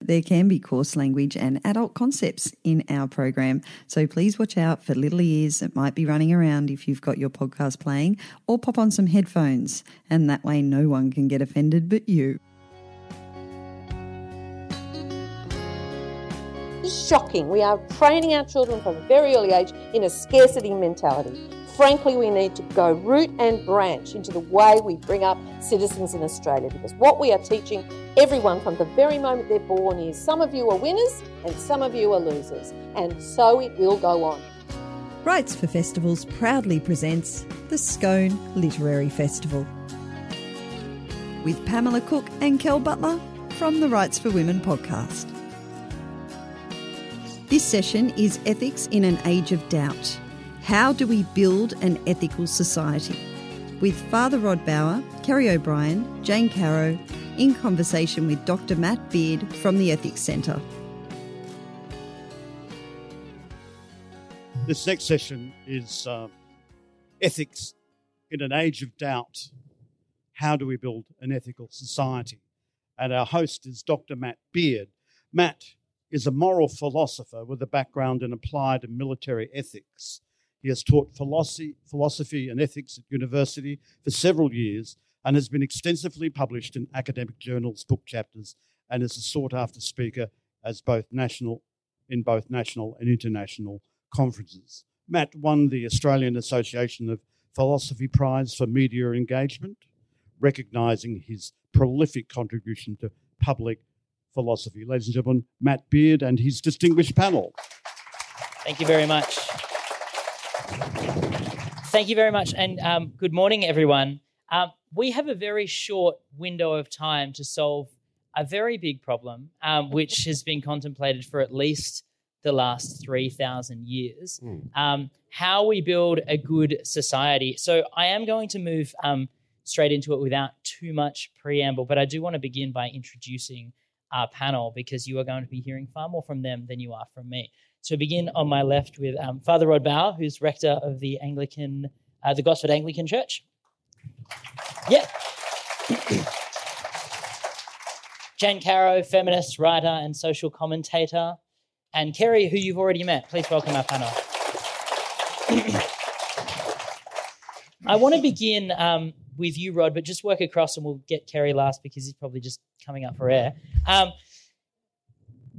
There can be coarse language and adult concepts in our program, so please watch out for little ears that might be running around if you've got your podcast playing, or pop on some headphones, and that way no one can get offended but you. Shocking. We are training our children from a very early age in a scarcity mentality. Frankly, we need to go root and branch into the way we bring up citizens in Australia because what we are teaching everyone from the very moment they're born is some of you are winners and some of you are losers. And so it will go on. Writes4Festivals proudly presents the Scone Literary Festival with Pamela Cook and Kel Butler from the Writes4Women podcast. This session is Ethics in an Age of Doubt. How do we build an ethical society? With Father Rod Bower, Kerry O'Brien, Jane Caro, in conversation with Dr. Matt Beard from the Ethics Centre. This next session is uh, Ethics in an Age of Doubt. How do we build an ethical society? And our host is Dr. Matt Beard. Matt is a moral philosopher with a background in applied and military ethics. He has taught philosophy, and ethics at university for several years and has been extensively published in academic journals, book chapters, and is a sought after speaker as both national in both national and international conferences. Matt won the Australian Association of Philosophy Prize for Media Engagement, recognising his prolific contribution to public philosophy. Ladies and gentlemen, Matt Beard and his distinguished panel. Thank you very much. Thank you very much, and um, good morning, everyone. Um, we have a very short window of time to solve a very big problem, um, which has been contemplated for at least the last 3,000 years. Mm. Um, how we build a good society. So, I am going to move um, straight into it without too much preamble, but I do want to begin by introducing our panel because you are going to be hearing far more from them than you are from me. So begin on my left with um, Father Rod Bower, who's rector of the Anglican, uh, the Gosford Anglican Church. Yeah. Jane Caro, feminist, writer, and social commentator. And Kerry, who you've already met. Please welcome our panel. I want to begin um, with you, Rod, but just work across and we'll get Kerry last because he's probably just coming up for air. Um,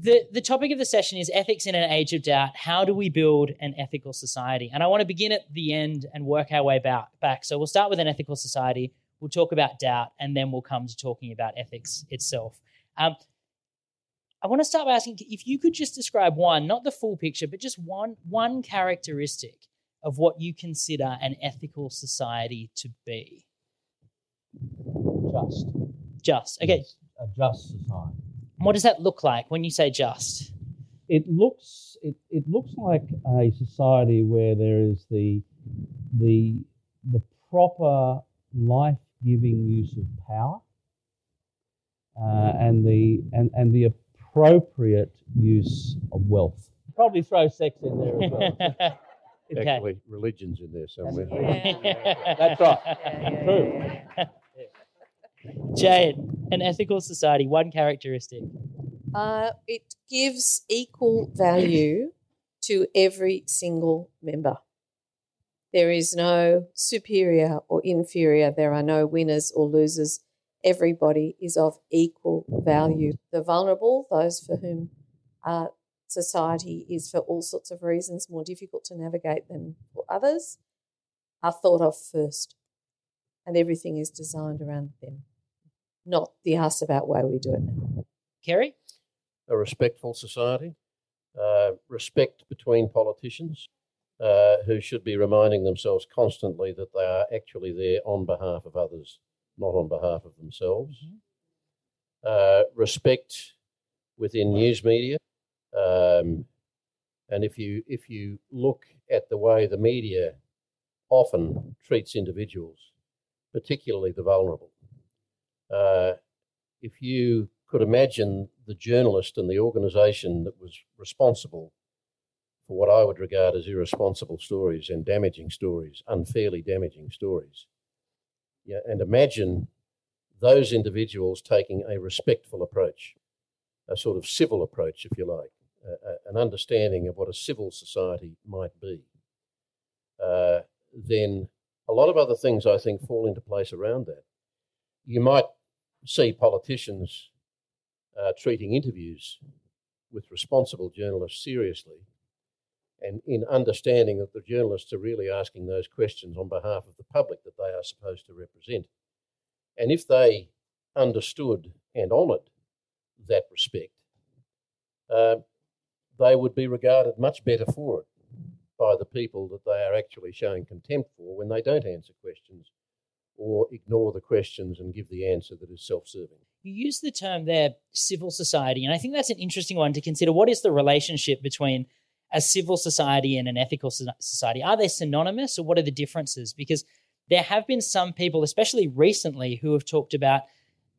the, the topic of the session is ethics in an age of doubt. How do we build an ethical society? And I want to begin at the end and work our way back. back. So we'll start with an ethical society, we'll talk about doubt, and then we'll come to talking about ethics itself. Um, I want to start by asking if you could just describe one, not the full picture, but just one, one characteristic of what you consider an ethical society to be. Just. Just. Okay. A just society. What does that look like when you say just? It looks it, it looks like a society where there is the the the proper life giving use of power uh, and the and, and the appropriate use of wealth. Probably throw sex in there as well. okay. Actually, religion's in there somewhere. Yeah. That's right. Yeah, True. Jade, an ethical society, one characteristic. Uh, it gives equal value to every single member. There is no superior or inferior. There are no winners or losers. Everybody is of equal value. The vulnerable, those for whom uh, society is, for all sorts of reasons, more difficult to navigate than for others, are thought of first. And everything is designed around them not the ask about why we do it now. Kerry? A respectful society, uh, respect between politicians uh, who should be reminding themselves constantly that they are actually there on behalf of others, not on behalf of themselves. Mm-hmm. Uh, respect within news media. Um, and if you if you look at the way the media often treats individuals, particularly the vulnerable, uh, if you could imagine the journalist and the organisation that was responsible for what I would regard as irresponsible stories and damaging stories, unfairly damaging stories, yeah, and imagine those individuals taking a respectful approach a sort of civil approach, if you like, an understanding of what a civil society might be, uh, then a lot of other things I think fall into place around that. You might see politicians uh, treating interviews with responsible journalists seriously and in understanding that the journalists are really asking those questions on behalf of the public that they are supposed to represent. And if they understood and honoured that respect, uh, they would be regarded much better for it by the people that they are actually showing contempt for when they don't answer questions or ignore the questions and give the answer that is self serving. You use the term there, civil society, and I think that's an interesting one to consider. What is the relationship between a civil society and an ethical society? Are they synonymous or what are the differences? Because there have been some people, especially recently, who have talked about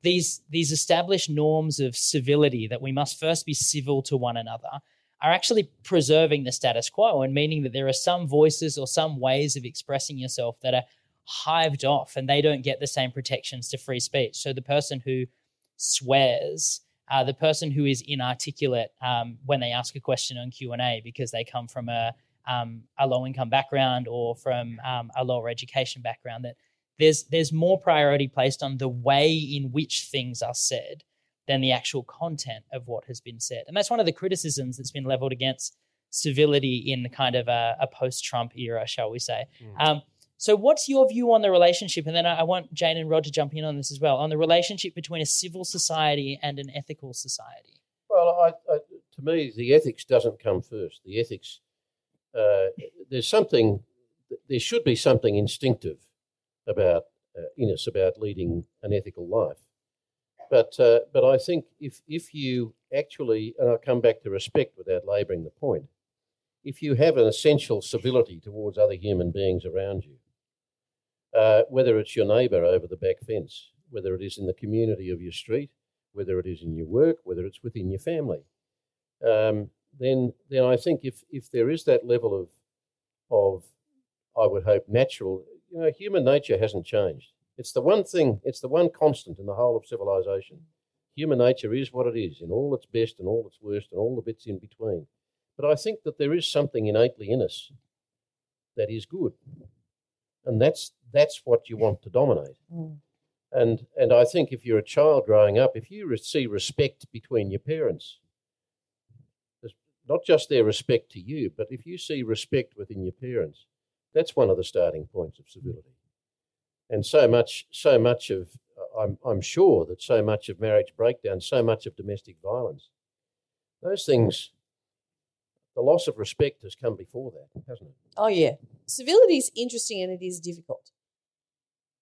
these, these established norms of civility that we must first be civil to one another are actually preserving the status quo and meaning that there are some voices or some ways of expressing yourself that are hived off and they don't get the same protections to free speech. So the person who swears, uh, the person who is inarticulate um, when they ask a question on Q and A because they come from a um, a low income background or from um, a lower education background, that there's there's more priority placed on the way in which things are said than the actual content of what has been said. And that's one of the criticisms that's been leveled against civility in the kind of a, a post Trump era, shall we say. Mm. Um, so, what's your view on the relationship? And then I, want Jane and Rod to jump in on this as well on the relationship between a civil society and an ethical society. Well, I, I, to me, the ethics doesn't come first. The ethics, uh, there's something, there should be something instinctive about uh, in us about leading an ethical life. But uh, but I think if if you actually, and I'll come back to respect without labouring the point, if you have an essential civility towards other human beings around you, uh, whether it's your neighbour over the back fence, whether it is in the community of your street, whether it is in your work, whether it's within your family, um, then then I think if if there is that level of of I would hope natural, you know, human nature hasn't changed. It's the one thing, it's the one constant in the whole of civilization. Human nature is what it is, in all its best and all its worst and all the bits in between. But I think that there is something innately in us that is good. And that's that's what you want to dominate. Mm. And and I think if you're a child growing up, if you see respect between your parents, not just their respect to you, but if you see respect within your parents, that's one of the starting points of civility and so much, so much of, I'm, I'm sure that so much of marriage breakdown, so much of domestic violence, those things, the loss of respect has come before that, hasn't it? Oh, yeah. Civility is interesting and it is difficult.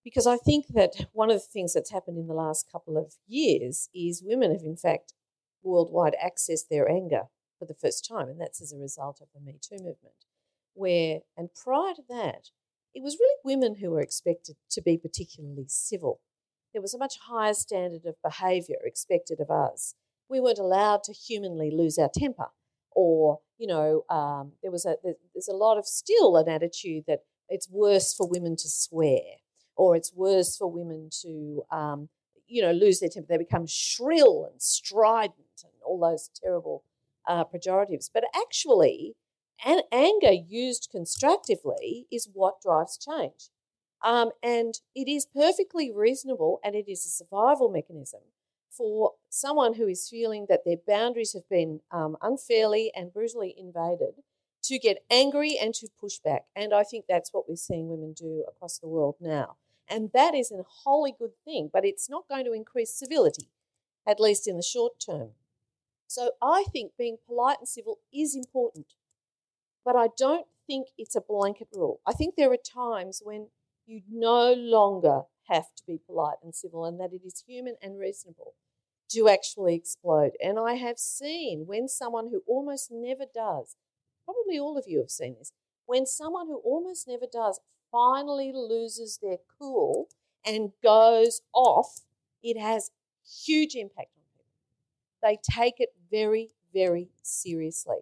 Because I think that one of the things that's happened in the last couple of years is women have, in fact, worldwide accessed their anger for the first time, and that's as a result of the Me Too movement. Where, and prior to that, it was really women who were expected to be particularly civil. There was a much higher standard of behaviour expected of us. We weren't allowed to humanly lose our temper, or you know, um, there was a there's a lot of still an attitude that it's worse for women to swear, or it's worse for women to um, you know lose their temper. They become shrill and strident and all those terrible uh, pejoratives. But actually, and anger used constructively is what drives change. Um, and it is perfectly reasonable and it is a survival mechanism for someone who is feeling that their boundaries have been um, unfairly and brutally invaded to get angry and to push back. And I think that's what we're seeing women do across the world now. And that is a wholly good thing, but it's not going to increase civility, at least in the short term. So I think being polite and civil is important but I don't think it's a blanket rule. I think there are times when you no longer have to be polite and civil and that it is human and reasonable to actually explode. And I have seen when someone who almost never does, probably all of you have seen this, when someone who almost never does finally loses their cool and goes off, it has huge impact on people. They take it very, very seriously.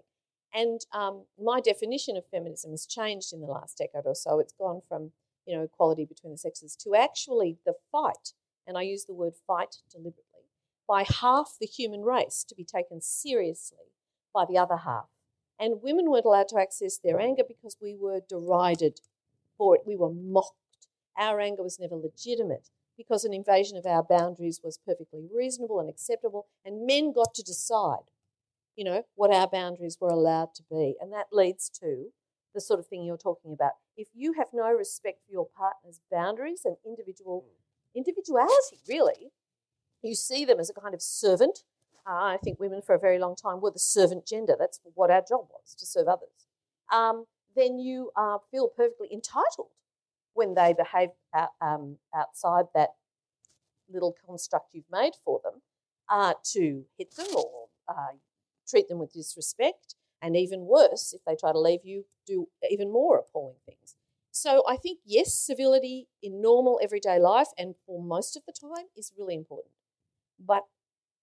And um, my definition of feminism has changed in the last decade or so. It's gone from you know equality between the sexes to actually the fight, and I use the word fight deliberately, by half the human race to be taken seriously by the other half. And women weren't allowed to access their anger because we were derided for it. We were mocked. Our anger was never legitimate because an invasion of our boundaries was perfectly reasonable and acceptable, and men got to decide, you know, what our boundaries were allowed to be. And that leads to the sort of thing you're talking about. If you have no respect for your partner's boundaries and individual individuality, really, you see them as a kind of servant. Uh, I think women for a very long time were the servant gender. That's what our job was to serve others. Um, then you uh, feel perfectly entitled when they behave out, um, outside that little construct you've made for them uh, to hit them or uh, treat them with disrespect. And even worse, if they try to leave you, do even more appalling things. So I think, yes, civility in normal everyday life and for most of the time is really important. But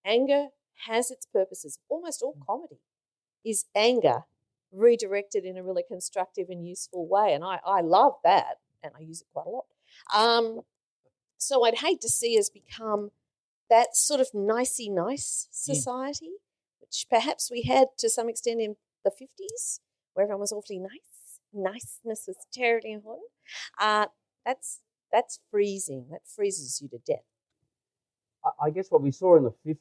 anger has its purposes. Almost all comedy is anger redirected in a really constructive and useful way. And I, I love that, and I use it quite a lot. Um, so I'd hate to see us become that sort of nicey nice society, which perhaps we had to some extent in the 50s, where everyone was awfully nice. Niceness was terribly important. Uh, that's that's freezing. That freezes you to death. I- I guess what we saw in the 50s,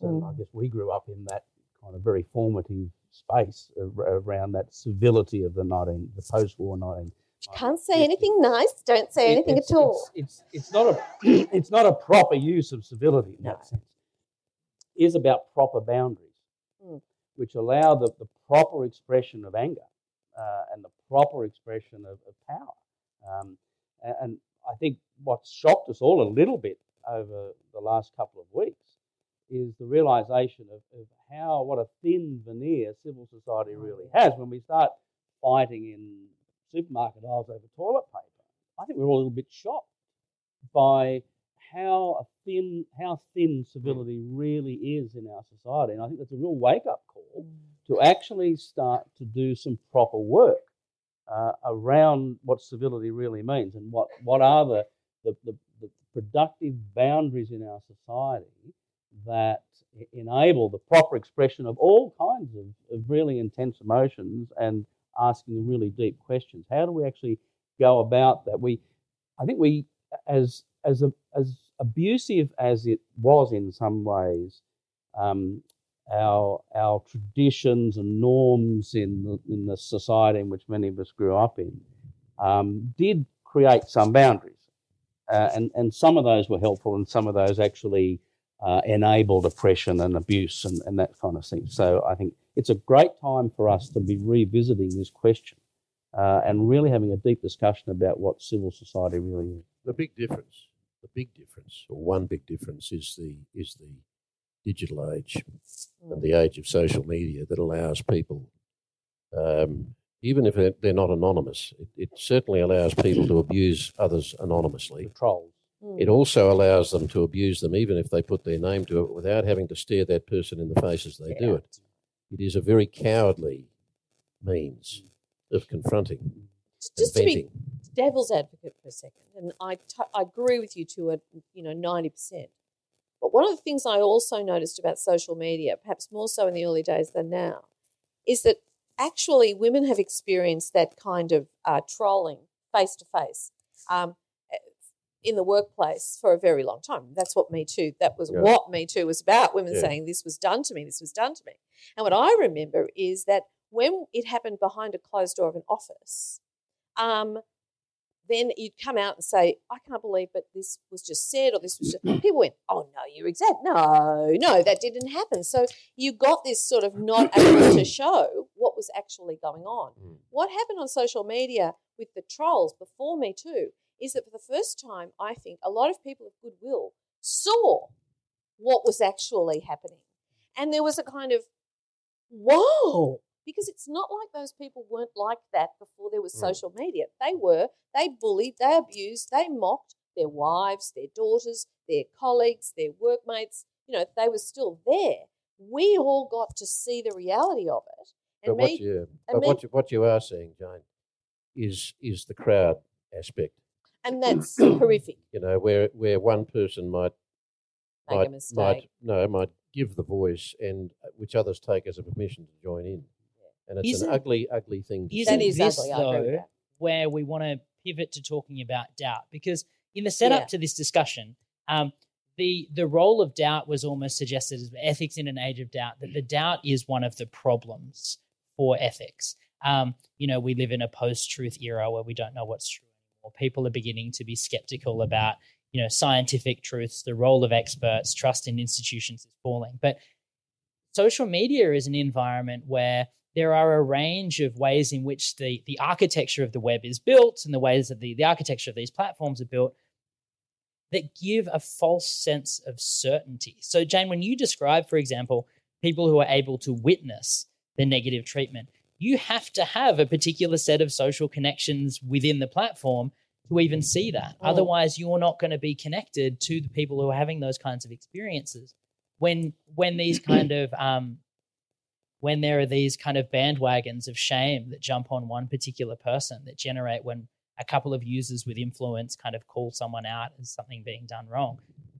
and I Mm. guess we grew up in that kind of very formative space around that civility of the 19, the post-war 19. You can't say anything nice. Don't say anything it's, at all. It's, it's, it's not a it's not a proper use of civility in No. that sense. It is about proper boundaries, Mm. which allow the, the proper expression of anger uh, and the proper expression of, of power. Um, a- and, I think what shocked us all a little bit over the last couple of weeks is the realization of, of how what a thin veneer civil society mm. really has when we start fighting in supermarket aisles over toilet paper. I think we're all a little bit shocked by how a thin how thin mm. civility really is in our society, and I think that's a real wake up call mm. to actually start to do some proper work uh, around what civility really means and what what are the the, the, the productive boundaries in our society that enable the proper expression of all kinds of, of really intense emotions and asking really deep questions. How do we actually go about that? We, I think we, as as a, as abusive as it was in some ways, um, our our traditions and norms in the, in the society in which many of us grew up in um, did create some boundaries, uh, and and some of those were helpful, and some of those actually uh, enabled oppression and abuse and, and that kind of thing. So I think it's a great time for us to be revisiting this question uh, and really having a deep discussion about what civil society really is. The big difference, the big difference, or one big difference, is the is the digital age and the age of social media that allows people, um, even if they're- they're not anonymous, it, it certainly allows people to abuse others anonymously. The trolls. Mm. It also allows them to abuse them, even if they put their name to it, without having to stare that person in the face as they do it. It is a very cowardly means of confronting Just to be devil's advocate for a second, and I, t- I agree with you to a you know ninety percent. But one of the things I also noticed about social media, perhaps more so in the early days than now, is that actually women have experienced that kind of uh, trolling face to face in the workplace for a very long time. That's what Me Too. That was Yeah. what Me Too was about. Women Yeah. saying this was done to me. This was done to me. And what I remember is that when it happened behind a closed door of an office, um, then you'd come out and say, I can't believe but this was just said or this was just people went, Oh no, you're exact no, no, that didn't happen. So you got this sort of not able to show what was actually going on. Mm. What happened on social media with the trolls before me too is that for the first time, I think a lot of people of goodwill saw what was actually happening. And there was a kind of whoa, because it's not like those people weren't like that before there was Mm. social media. They were, they bullied, they abused, they mocked their wives, their daughters, their colleagues, their workmates. You know, they were still there. We all got to see the reality of it. And But what me, you, and but me- what you, what you are seeing, Jane, is is the crowd aspect. and that's horrific. You know, where where one person might make might, a mistake. might no might give the voice and uh, which others take as a permission to join in. And it's Isn't- an ugly, ugly thing. To Isn't that is this, ugly. I agree with though, where we want to pivot to talking about doubt because in the setup Yeah. to this discussion, um, the the role of doubt was almost suggested as ethics in an age of doubt. That the doubt is one of the problems for ethics. Um, you know, we live in a post-truth era where we don't know what's true anymore. People are beginning to be skeptical about you know scientific truths, the role of experts, trust in institutions is falling. But social media is an environment where there are a range of ways in which the, the architecture of the web is built and the ways that the, the architecture of these platforms are built that give a false sense of certainty. So, Jane, when you describe, for example, people who are able to witness the negative treatment, you have to have a particular set of social connections within the platform to even see that. Mm. Otherwise, you're not going to be connected to the people who are having those kinds of experiences. When when these kind of um, when there are these kind of bandwagons of shame that jump on one particular person that generate when a couple of users with influence kind of call someone out as something being done wrong.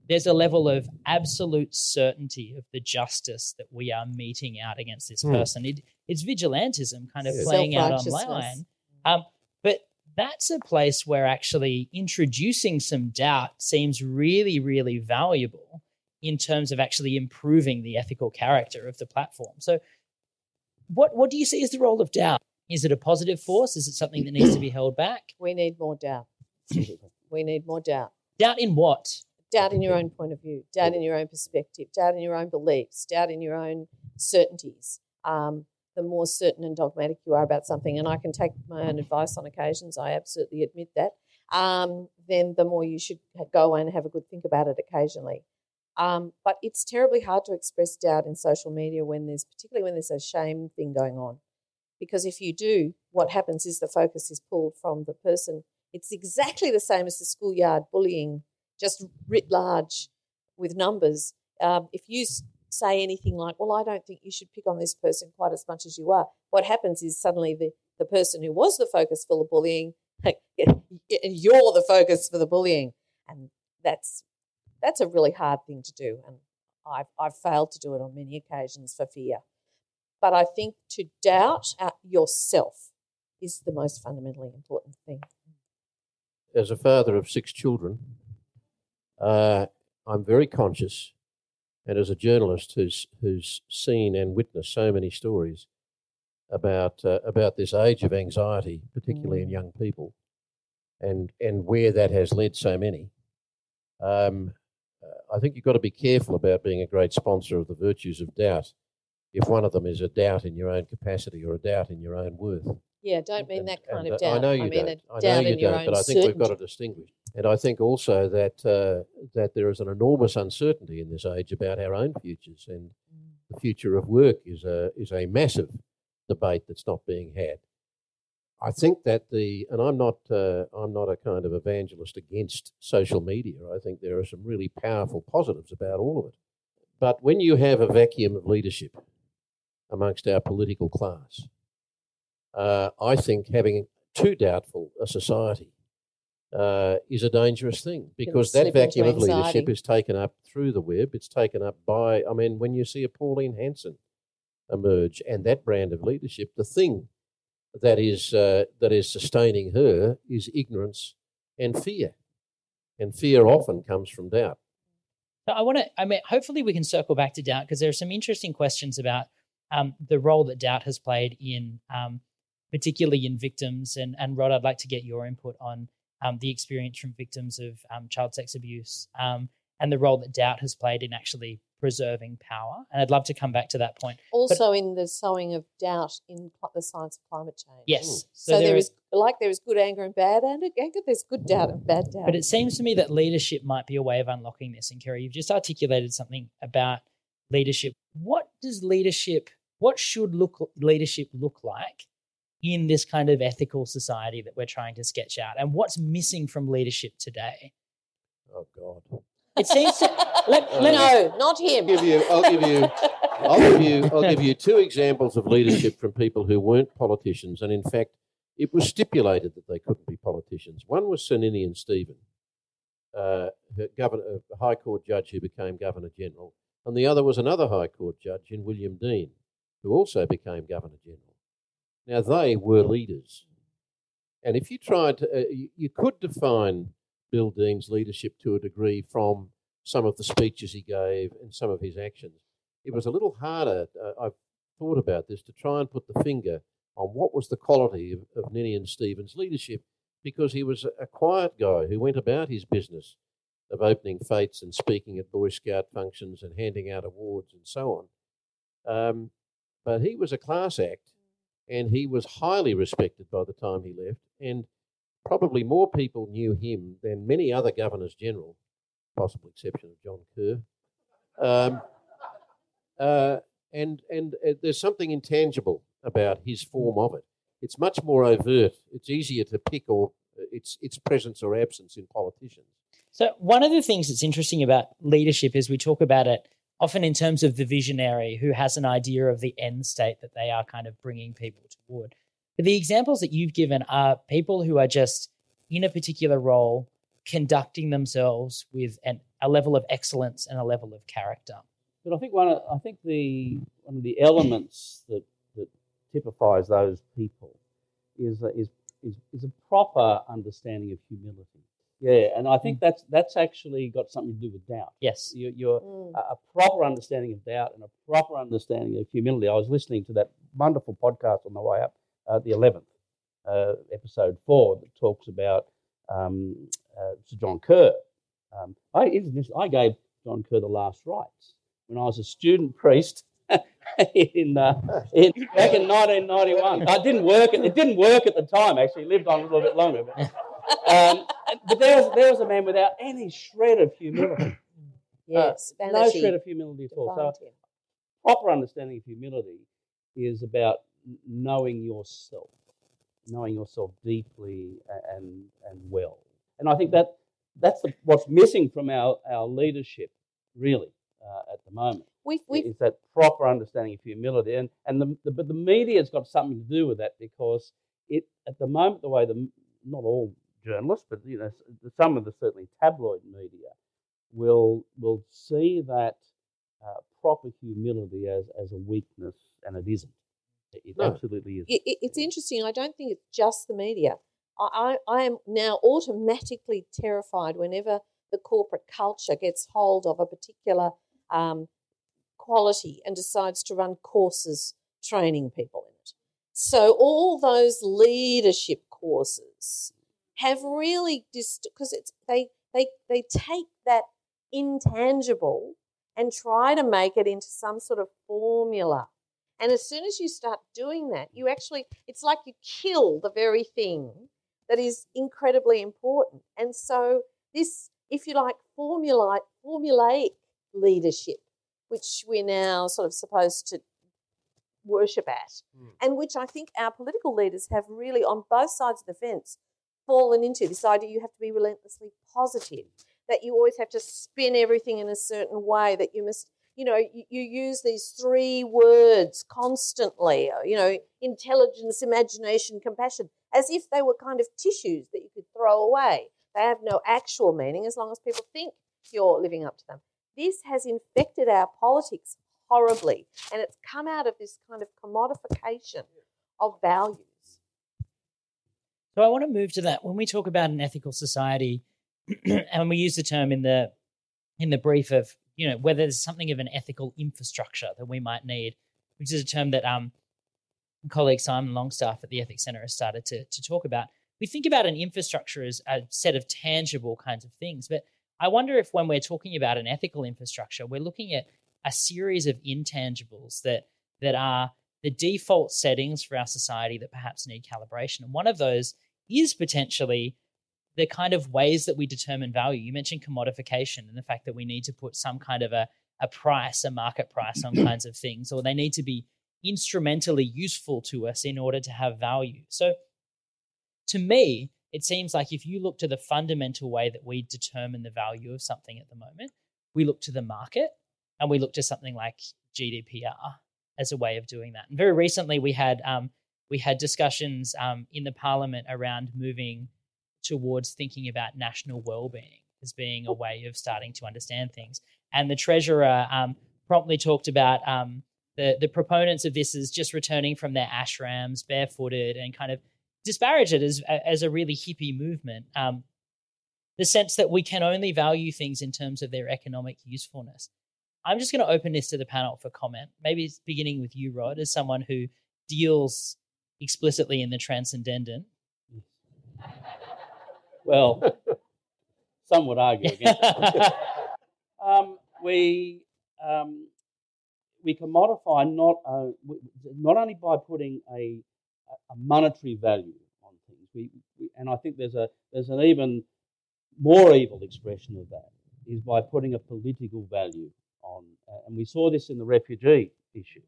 There's a level of absolute certainty of the justice that we are meting out against this Hmm. person. It, it's vigilantism kind of Yes. playing out online. Um, but that's a place where actually introducing some doubt seems really, really valuable in terms of actually improving the ethical character of the platform. So, what what do you see as the role of doubt? Is it a positive force? Is it something that needs to be held back? We need more doubt. we need more doubt. Doubt in what? Doubt in your own point of view, doubt in your own perspective, doubt in your own beliefs, doubt in your own certainties. Um, the more certain and dogmatic you are about something, and I can take my own advice on occasions, I absolutely admit that, um, then the more you should go and have a good think about it occasionally. Um, but it's terribly hard to express doubt in social media when there's, particularly when there's a shame thing going on. Because if you do, what happens is the focus is pulled from the person. It's exactly the same as the schoolyard bullying, just writ large with numbers. Um, if you say anything like, Well, I don't think you should pick on this person quite as much as you are, what happens is suddenly the, the person who was the focus for the bullying, you're the focus for the bullying. And that's that's a really hard thing to do. And I've, I've failed to do it on many occasions for fear. But I think to doubt yourself is the most fundamentally important thing. as a father of six children, uh, I'm very conscious, and as a journalist who's who's seen and witnessed so many stories about uh, about this age of anxiety, particularly in Mm. young people, and and where that has led so many. Um, I think you've got to be careful about being a great sponsor of the virtues of doubt. If one of them is a doubt in your own capacity or a doubt in your own worth, Yeah, don't mean and- that kind and of doubt. I know you mean don't. a I know doubt you in your don't, but I think we've got to distinguish. And I think also that uh, that there is an enormous uncertainty in this age about our own futures, and Mm. the future of work is a is a massive debate that's not being had. I think that the and I'm not uh, I'm not a kind of evangelist against social media. I think there are some really powerful positives about all of it. But when you have a vacuum of leadership amongst our political class, uh, I think having too doubtful a society uh, is a dangerous thing because that vacuum of leadership is taken up through the web. It's taken up by, I mean, when you see a Pauline Hanson emerge and that brand of leadership, the thing that is uh, that is sustaining her is ignorance and fear, and fear often comes from doubt. So I want to. I mean, hopefully we can circle back to doubt because there are some interesting questions about um, the role that doubt has played in, um, particularly in victims. And and Rod, I'd like to get your input on um, the experience from victims of um, child sex abuse um, and the role that doubt has played in actually preserving power. And I'd love to come back to that point. Also, in the sowing of doubt in cl- the science of climate change. Yes. So, there is, like there is good anger and bad anger, anger there's good doubt and bad doubt. But it seems to me that leadership might be a way of unlocking this. And Kerry, you've just articulated something about leadership. What does leadership, what should look leadership look like in this kind of ethical society that we're trying to sketch out? And what's missing from leadership today? Oh God! It seems to let, let no, not him. I'll give you. I'll give you. I'll give you. I'll give you two examples of leadership from people who weren't politicians, and in fact, it was stipulated that they couldn't be politicians. One was Sir Ninian Stephen, uh, governor, a High Court judge who became Governor General, and the other was another High Court judge in William Deane, who also became Governor General. Now, they were leaders. And if you tried to, uh, you, you could define Bill Deane's leadership to a degree from some of the speeches he gave and some of his actions. It was a little harder, uh, I've thought about this, to try and put the finger on what was the quality of, of Ninian Stephen's leadership because he was a quiet guy who went about his business of opening fetes and speaking at Boy Scout functions and handing out awards and so on. Um, but he was a class act and he was highly respected by the time he left. And probably more people knew him than many other governors general, possible exception of John Kerr. Um, uh, and and uh, there's something intangible about his form of it. It's much more overt. It's easier to pick or uh, its its presence or absence in politicians. So one of the things that's interesting about leadership is we talk about it often in terms of the visionary who has an idea of the end state that they are kind of bringing people toward. But the examples that you've given are people who are just in a particular role, conducting themselves with an, a level of excellence and a level of character. But I think one of, I think the one of the elements that that typifies those people is is is, is a proper understanding of humility. Yeah, and I think mm. that's that's actually got something to do with doubt. Yes, you, you're mm. a, a, proper understanding of doubt and a proper understanding of humility. I was listening to that wonderful podcast on the way up, uh, the eleventh uh, episode four, that talks about um, uh, Sir John Kerr. Um, I I gave John Kerr the last rites when I was a student priest. in, uh, in back in 1991, I didn't work. It didn't work at the time. Actually, lived on a little bit longer. But, um, but there was, there was a man without any shred of humility. Yes, uh, no shred of humility at all. So, proper understanding of humility is about knowing yourself, knowing yourself deeply and and well. And I think that that's the, what's missing from our, our leadership, really, uh, at the moment. We've, we've, is that proper understanding of humility, and and the, the but the media's got something to do with that because it at the moment the way the not all journalists, but you know, some of the certainly tabloid media will will see that uh, proper humility as as a weakness, and it isn't. It no. absolutely is. It, it, it's interesting. I don't think it's just the media. I, I, I am now automatically terrified whenever the corporate culture gets hold of a particular um, quality and decides to run courses training people in it. So all those leadership courses have really just because it's they they they take that intangible and try to make it into some sort of formula. And as soon as you start doing that, you actually it's like you kill the very thing that is incredibly important. And so this, if you like, formulate formulaic leadership, which we're now sort of supposed to worship at, mm. and which I think our political leaders have really on both sides of the fence fallen into this idea you have to be relentlessly positive, that you always have to spin everything in a certain way, that you must, you know, you, you use these three words constantly, uh, you know, intelligence, imagination, compassion, as if they were kind of tissues that you could throw away. They have no actual meaning as long as people think you're living up to them. This has infected our politics horribly, and it's come out of this kind of commodification of values. So I want to move to that. When we talk about an ethical society, and we use the term in the in the brief of you know whether there's something of an ethical infrastructure that we might need, which is a term that um colleague Simon Longstaff at the Ethics Centre has started to to talk about. We think about an infrastructure as a set of tangible kinds of things, but I wonder if when we're talking about an ethical infrastructure, we're looking at a series of intangibles that that are the default settings for our society that perhaps need calibration. And one of those is potentially the kind of ways that we determine value. You mentioned commodification and the fact that we need to put some kind of a, a price, a market price on kinds of things, or they need to be instrumentally useful to us in order to have value. So to me, it seems like if you look to the fundamental way that we determine the value of something at the moment, we look to the market and we look to something like GDP as a way of doing that. And very recently, we had um, we had discussions um, in the parliament around moving towards thinking about national well-being as being a way of starting to understand things. And the treasurer um, promptly talked about um, the the proponents of this as just returning from their ashrams barefooted and kind of disparage it as as a really hippie movement. Um, the sense that we can only value things in terms of their economic usefulness. I'm just going to open this to the panel for comment. Maybe it's beginning with you, Rod, as someone who deals explicitly in the transcendent. Well, some would argue against it. um, we um, we can modify not uh, not only by putting a a monetary value on things. We, we, and I think there's a there's an even more evil expression of that is by putting a political value on. Uh, and we saw this in the refugee issue.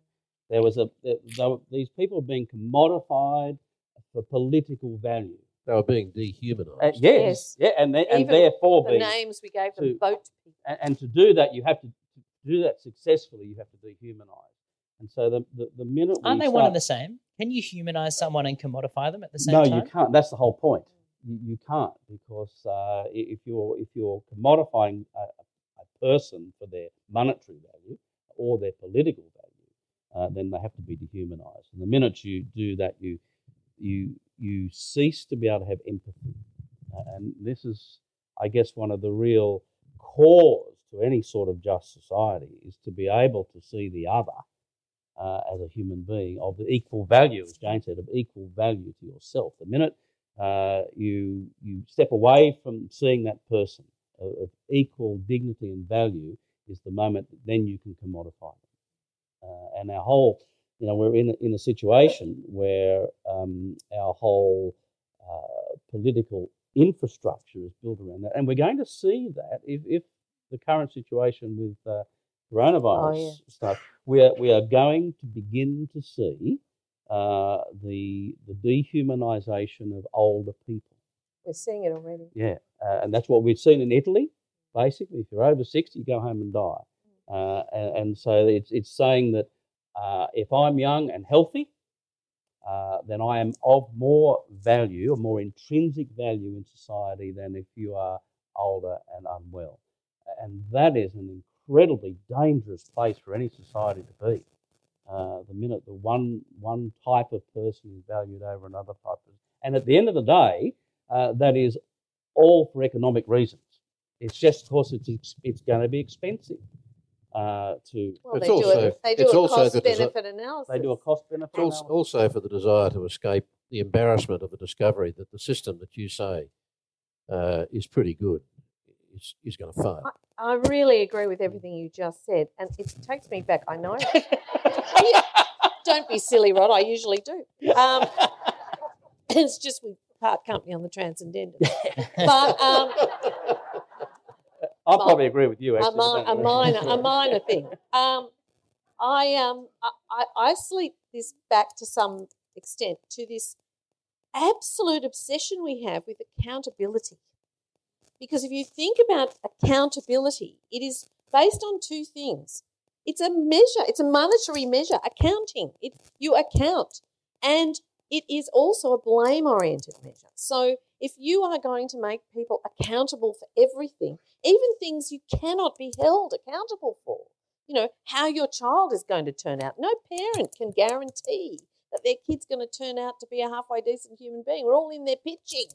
There was a there, were, these people being commodified for political value. They were being dehumanised. Uh, yes, Yes. yeah, and they, and Even therefore The being names we gave them, to- boat people. and, and to do that, you have to, to do that successfully. You have to dehumanize. And so the the, the minute we Aren't they start, one and the same? Can you humanize someone and commodify them at the same no, time? No, you can't. That's the whole point. You, you can't because uh, if you're if you're commodifying a, a person for their monetary value or their political value, uh, then they have to be dehumanized. And the minute you do that, you you you cease to be able to have empathy. And this is, I guess, one of the real cores to any sort of just society is to be able to see the other uh, as a human being of equal value, as Jane said, of equal value to yourself. The minute uh, you you step away from seeing that person of, of equal dignity and value, is the moment that then you can commodify them. Uh, and our whole, you know, we're in a, in a situation where um, our whole uh, political infrastructure is built around that, and we're going to see that if, if the current situation with uh, coronavirus Oh, yeah. stuff, we are we are going to begin to see uh, the the dehumanization of older people. We're seeing it already. Yeah, uh, and that's what we've seen in Italy. Basically, if you're over sixty, you go home and die. Uh, and, and so it's it's saying that uh, if I'm young and healthy, uh, then I am of more value or more intrinsic value in society than if you are older and unwell. And that is an incredibly dangerous place for any society to be. Uh, the minute the one one type of person is valued over another type of, and at the end of the day, uh, that is all for economic reasons. It's just because it's ex- it's going to be expensive uh, to. Well, It's they do also- a, they do it's a also cost the desi- benefit analysis. They do a cost benefit. It's also, analysis. also for the desire to escape the embarrassment of the discovery that the system that you say uh, is pretty good is, is going to fail. I really agree with everything you just said, and it takes me back. I know. Don't be silly, Rod. I usually do. Um, it's just we part company on the transcendental. But um, I probably agree with you. a, mi- a minor, a minor thing. Um, I um, I, I I sleep this back to some extent to this absolute obsession we have with accountability. Because if you think about accountability, it is based on two things. It's a measure, it's a monetary measure, accounting. It, you account. And it is also a blame oriented measure. So if you are going to make people accountable for everything, even things you cannot be held accountable for, you know, how your child is going to turn out, no parent can guarantee that their kid's going to turn out to be a halfway decent human being. We're all in there pitching.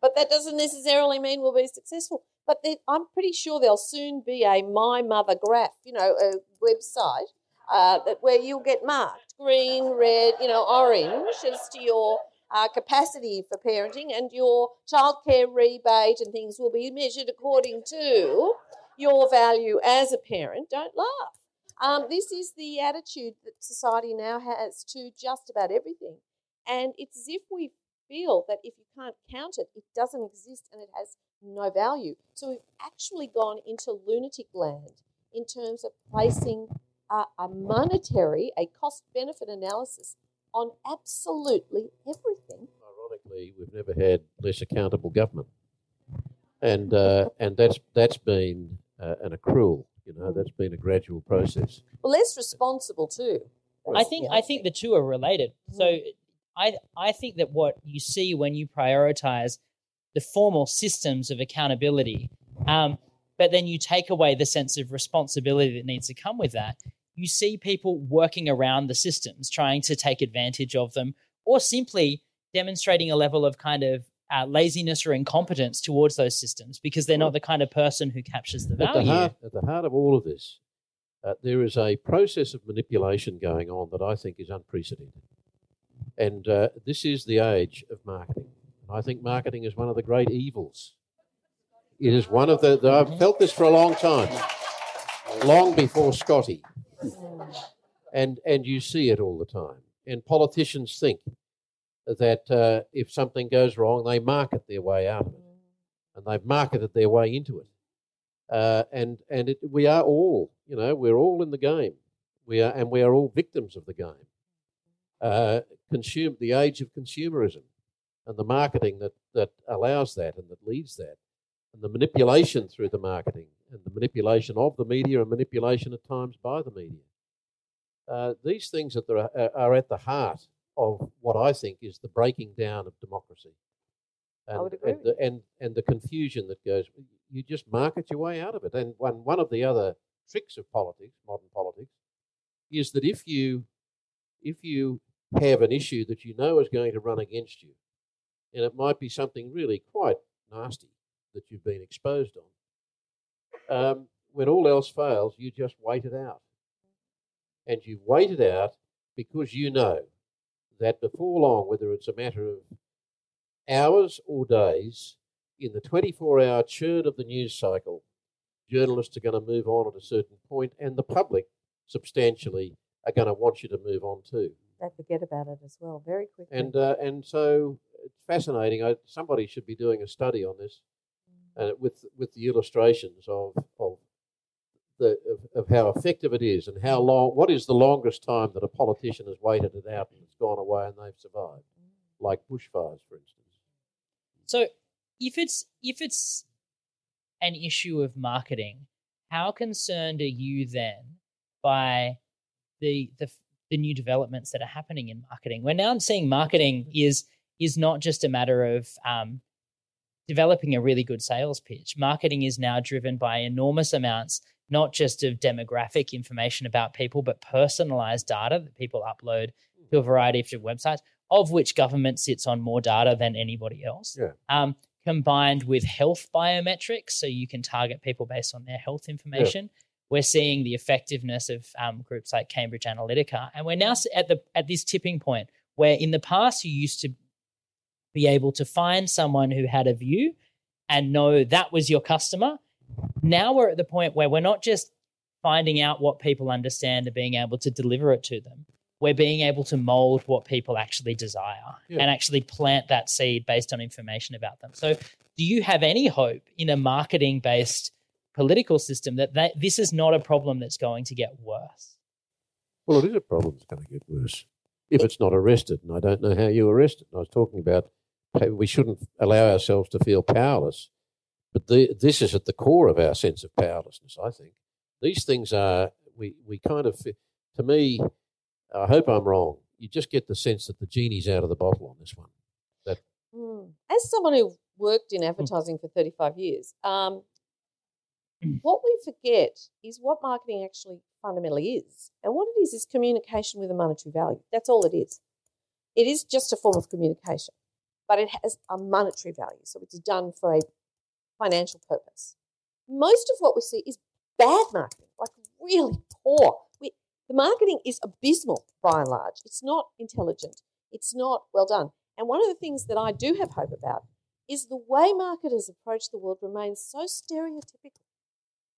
But that doesn't necessarily mean we'll be successful. But I'm pretty sure there'll soon be a My Mother graph, you know, a website uh, that where you'll get marked green, red, you know, orange as to your uh, capacity for parenting, and your childcare rebate and things will be measured according to your value as a parent. Don't laugh. Um, this is the attitude that society now has to just about everything. And it's as if we feel that if you can't count it, it doesn't exist and it has no value. So we've actually gone into lunatic land in terms of placing a, a monetary, a cost benefit analysis on absolutely everything. Ironically, we've never had less accountable government, and uh, and that's that's been uh, an accrual. You know, that's been a gradual process. Well, less responsible too. I think I think the two are related. So I I think that what you see when you prioritize the formal systems of accountability Um, but then you take away the sense of responsibility that needs to come with that. You see people working around the systems, trying to take advantage of them, or simply demonstrating a level of kind of uh, laziness or incompetence towards those systems because they're not the kind of person who captures the At the value. heart, at the heart of all of this, uh, there is a process of manipulation going on that I think is unprecedented. And uh, this is the age of marketing. I think marketing is one of the great evils. It is one of the, the I've felt this for a long time, long before Scotty. And, and you see it all the time. And politicians think that uh, if something goes wrong, they market their way out of it. And they've marketed their way into it. Uh, and and it, we are all, you know, we're all in the game. We are, and we are all victims of the game. Uh, consume the age of consumerism, and the marketing that that allows that and that leads that, and the manipulation through the marketing, and the manipulation of the media, and manipulation at times by the media. Uh, these things that are, are at the heart of what I think is the breaking down of democracy. And, would agree and, the, and, and the confusion that goes, you just market your way out of it. And one, one of the other tricks of politics, modern politics, is that if you if you have an issue that you know is going to run against you, and it might be something really quite nasty that you've been exposed on, um, when all else fails, you just wait it out. And you wait it out because you know that before long, whether it's a matter of hours or days, in the 24 hour churn of the news cycle, journalists are going to move on at a certain point, and the public substantially are going to want you to move on too. They forget about it as well very quickly. And uh, and so it's fascinating. I, somebody should be doing a study on this, uh, with with the illustrations of of the of, of how effective it is and how long. What is the longest time that a politician has waited it out and it's gone away and they've survived, like bushfires, for instance. So if it's if it's an issue of marketing, how concerned are you then by the the the new developments that are happening in marketing? We're now seeing marketing is is not just a matter of um, developing a really good sales pitch. Marketing is now driven by enormous amounts, not just of demographic information about people, but personalized data that people upload to a variety of different websites, of which government sits on more data than anybody else. Yeah. Um, combined with health biometrics, so you can target people based on their health information. Yeah. We're seeing the effectiveness of um, groups like Cambridge Analytica, and we're now at the at this tipping point where in the past you used to be able to find someone who had a view and know that was your customer. Now we're at the point where we're not just finding out what people understand and being able to deliver it to them. We're being able to mold what people actually desire Yeah. and actually plant that seed based on information about them. So, do you have any hope in a marketing based political system that, that this is not a problem that's going to get worse? Well, it is a problem that's going to get worse if it's not arrested. And I don't know how you arrest it. And I was talking about how we shouldn't allow ourselves to feel powerless. But the, this is at the core of our sense of powerlessness, I think. These things are, we, we kind of, to me, I hope I'm wrong. You just get the sense that the genie's out of the bottle on this one. Mm. As someone who worked in advertising for 35 years, um, what we forget is what marketing actually fundamentally is. And what it is is communication with a monetary value. That's all it is. It is just a form of communication, but it has a monetary value. So it's done for a financial purpose. Most of what we see is bad marketing, like really poor. We, the marketing is abysmal by and large. It's not intelligent. It's not well done. And one of the things that I do have hope about is the way marketers approach the world remains so stereotypical.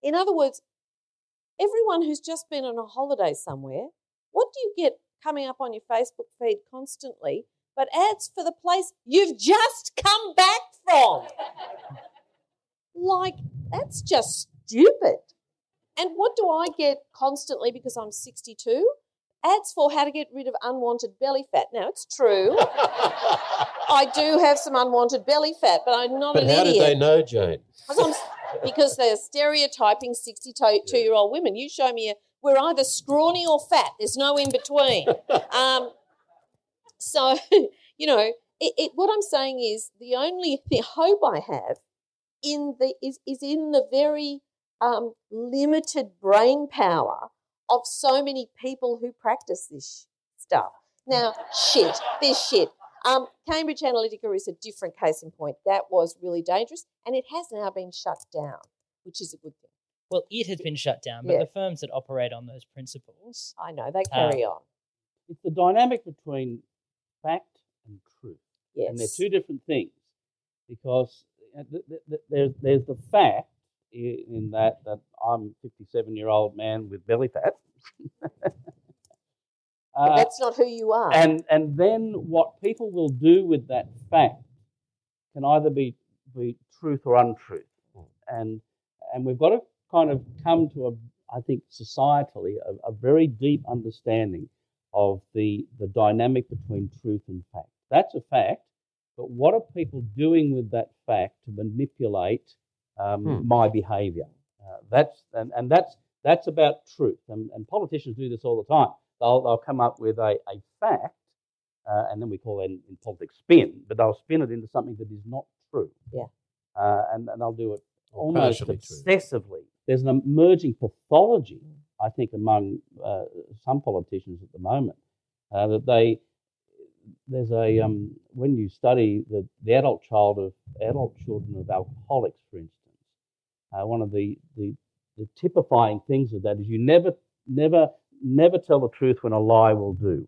In other words, everyone who's just been on a holiday somewhere, what do you get coming up on your Facebook feed constantly but ads for the place you've just come back from? like, that's just stupid. And what do I get constantly because I'm 62? Ads for how to get rid of unwanted belly fat. Now, it's true. I do have some unwanted belly fat, but I'm not But an how idiot. did they know, Jane? Because because they're stereotyping 62 year old women. You show me a, we're either scrawny or fat. There's no in between. um, so, you know, it, it, what I'm saying is the only th- hope I have in the is, is in the very um, limited brain power of so many people who practice this stuff. Now, shit, this shit. Um, Cambridge Analytica is a different case in point. That was really dangerous, and it has now been shut down, which is a good thing. Well, it has been shut down, but Yeah. the firms that operate on those principles, I know they Ah. carry on. It's the dynamic between fact and truth. Yes, and they're two different things because uh, th- th- th- there's there's the fact in that that I'm a 57 year old man with belly fat. but Uh, that's not who you are. and and then what people will do with that fact can either be be truth or untruth, and and we've got to kind of come to a I think societally a, a very deep understanding of the the dynamic between truth and fact. That's a fact, but what are people doing with that fact to manipulate um, Hmm. my behaviour? Uh, that's and, and that's that's about truth, and, and politicians do this all the time they'll, they'll come up with a, a fact, uh, and then we call it in, in politics spin, but they'll spin it into something that is not true. Yeah. Uh, and, and they'll do it Or almost partially true. obsessively. There's an emerging pathology, I think, among uh, some politicians at the moment, uh, that they there's a um, when you study the, the adult child of adult children of alcoholics, for instance, uh, one of the, the the typifying things of that is you never never never tell the truth when a lie will do.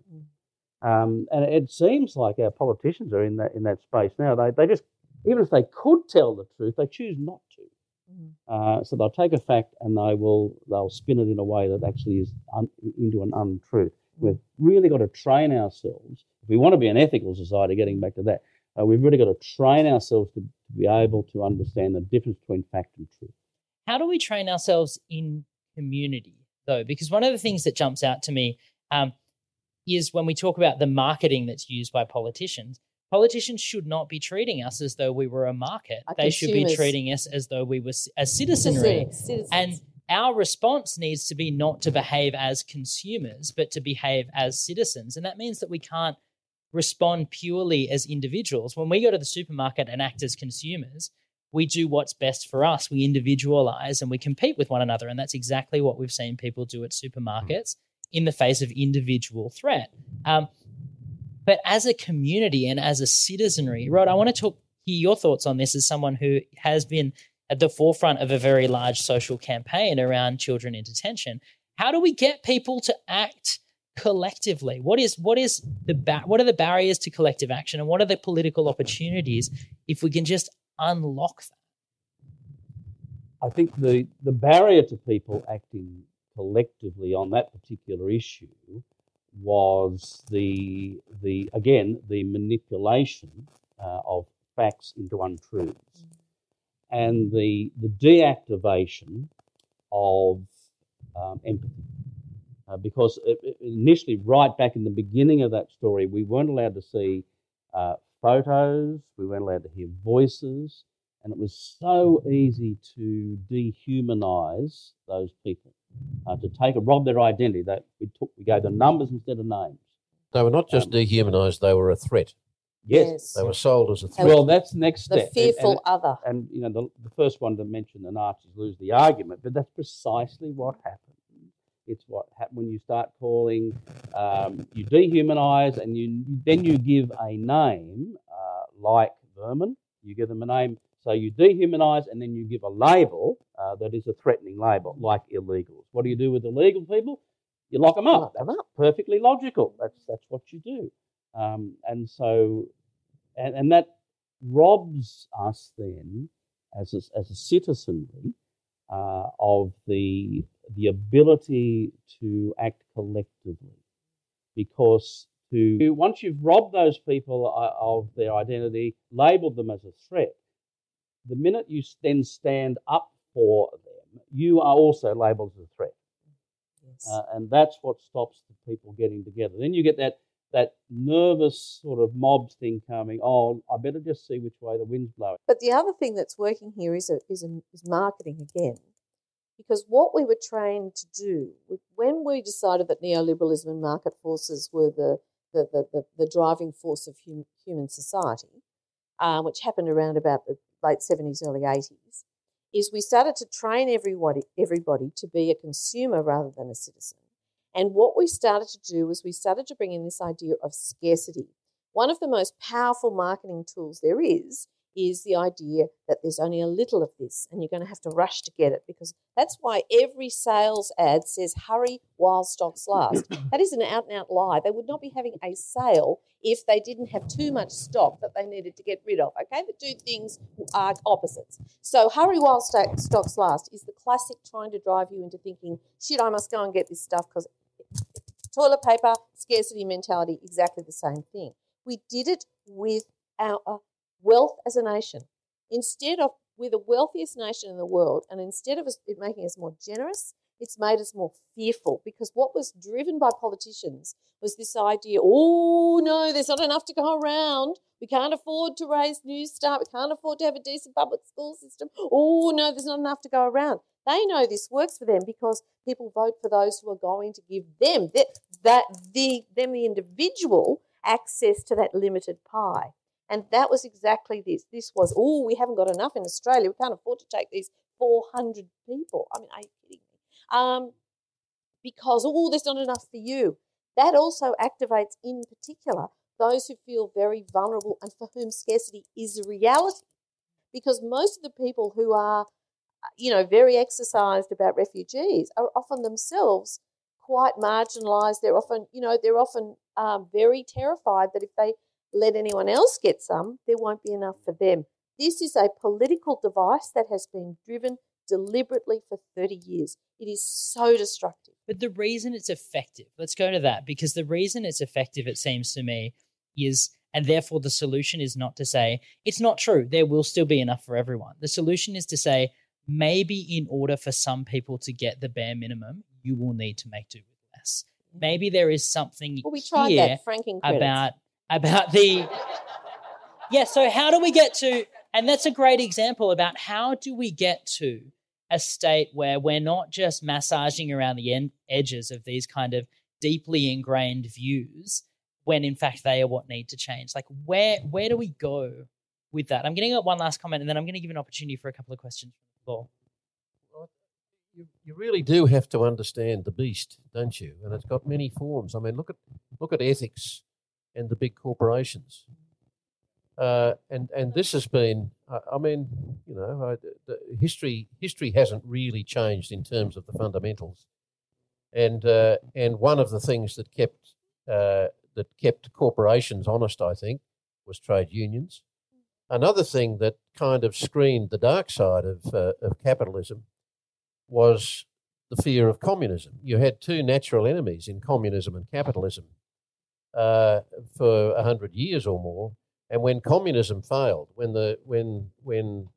Um, and it seems like our politicians are in that in that space now. They they just even if they could tell the truth, they choose not to. Uh, so they'll take a fact and they will they'll spin it in a way that actually is un, into an untruth. We've really got to train ourselves if we want to be an ethical society. Getting back to that, uh, we've really got to train ourselves to, to be able to understand the difference between fact and truth. how do we train ourselves in community though because one of the things that jumps out to me um, is when we talk about the marketing that's used by politicians politicians should not be treating us as though we were a market Are they should be treating us as though we were c- as citizenry Citizens, citizens. and our response needs to be not to behave as consumers but to behave as citizens and that means that we can't respond purely as individuals when we go to the supermarket and act as consumers we do what's best for us. We individualize and we compete with one another. And that's exactly what we've seen people do at supermarkets in the face of individual threat. Um, but as a community and as a citizenry, Rod, I want to talk hear your thoughts on this as someone who has been at the forefront of a very large social campaign around children in detention. How do we get people to act collectively? What is what is the ba- what are the barriers to collective action, and what are the political opportunities if we can just unlock that? I think the, the barrier to people acting collectively on that particular issue was the the again the manipulation uh, of facts into untruths. And the the deactivation of um, empathy. Uh, because it, it- initially right back in the beginning of that story we weren't allowed to see uh, photos we weren't allowed to hear voices and it was so easy to dehumanize those people, uh, to take and rob their identity. That we took, we gave them numbers instead of names. They were not just Um, dehumanised; they were a threat. Yes. They were sold as a threat. Well, that's the next the step. And- and- fearful other. and you know the, the first one to mention the Nazis lose the argument, but that's precisely what happened. It's what happened when you start calling, um, you dehumanize, and you then you give a name uh, like vermin. You give them a name, so you dehumanize, and then you give a label uh, that is a threatening label, like illegals. What do you do with illegal people? You lock them up. Lock 'em That's up. perfectly logical. That's that's what you do. Um, and so, and, and that robs us then as a, as a citizenry uh, of the the ability to act collectively, because to once you've robbed those people uh, of their identity, labelled them as a threat, the minute you then stand up for them, you are also labelled as a threat. Yes. Uh, and that's what stops the people getting together. Then you get that that nervous sort of mobs thing coming. Oh, I better just see which way the wind's blowing. But the other thing that's working here is a, is, a, is marketing again, because what we were trained to do when we decided that neoliberalism and market forces were the the, the, the, the driving force of hum, human society, uh, which happened around about the late 70s, early 80s, is we started to train everybody, everybody to be a consumer rather than a citizen. And what we started to do was we started to bring in this idea of scarcity. One of the most powerful marketing tools there is is the idea that there's only a little of this and you're going to have to rush to get it because that's why every sales ad says hurry while stocks last. that is an out and out lie. They would not be having a sale if they didn't have too much stock that they needed to get rid of. Okay, the two things are opposites. So hurry while stocks last is the classic trying to drive you into thinking, shit, I must go and get this stuff because toilet paper, scarcity mentality, exactly the same thing. We did it with our wealth as a nation. Instead of we're the wealthiest nation in the world, and instead of it making us more generous, it's made us more fearful because what was driven by politicians was this idea oh no, there's not enough to go around. We can't afford to raise Newstart. We can't afford to have a decent public school system. Oh no, there's not enough to go around. They know this works for them because people vote for those who are going to give them that the them the individual access to that limited pie. And that was exactly this. This was, oh, we haven't got enough in Australia. We can't afford to take these 400 people. I mean, are you kidding me? Um, because, oh, there's not enough for you. That also activates, in particular, those who feel very vulnerable and for whom scarcity is a reality. Because most of the people who are, you know, very exercised about refugees are often themselves quite marginalised. They're often, you know, they're often um, very terrified that if they let anyone else get some, there won't be enough for them. This is a political device that has been driven deliberately for 30 years. It is so destructive. But the reason it's effective, let's go to that, because the reason it's effective, it seems to me, is, and therefore the solution is not to say, it's not true, there will still be enough for everyone. The solution is to say, maybe in order for some people to get the bare minimum, you will need to make do with less. Mm-hmm. Maybe there is something well, we tried that, franking credits. about about the yeah so how do we get to and that's a great example about how do we get to a state where we're not just massaging around the en- edges of these kind of deeply ingrained views when in fact they are what need to change like where where do we go with that i'm getting up one last comment and then i'm going to give an opportunity for a couple of questions from the floor you, you really do have to understand the beast, don't you? And it's got many forms. I mean, look at look at ethics and the big corporations. Uh, and and this has been, uh, I mean, you know, I, history history hasn't really changed in terms of the fundamentals, and uh, and one of the things that kept uh, that kept corporations honest, I think, was trade unions. Another thing that kind of screened the dark side of uh, of capitalism was the fear of communism. You had two natural enemies in communism and capitalism uh, for a hundred years or more. And when communism failed, when the when when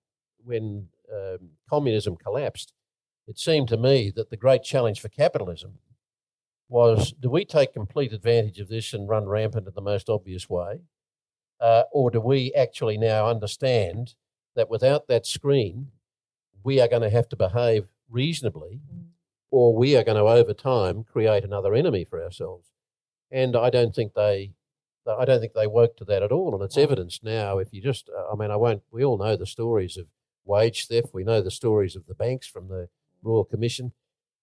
when um, communism collapsed, it seemed to me that the great challenge for capitalism was: do we take complete advantage of this and run rampant in the most obvious way, uh, or do we actually now understand that without that screen, we are going to have to behave reasonably, mm. or we are going to over time create another enemy for ourselves? And I don't think they. I don't think they woke to that at all, and it's evidence now. If you just, uh, I mean, I won't. We all know the stories of wage theft. We know the stories of the banks from the Royal Commission.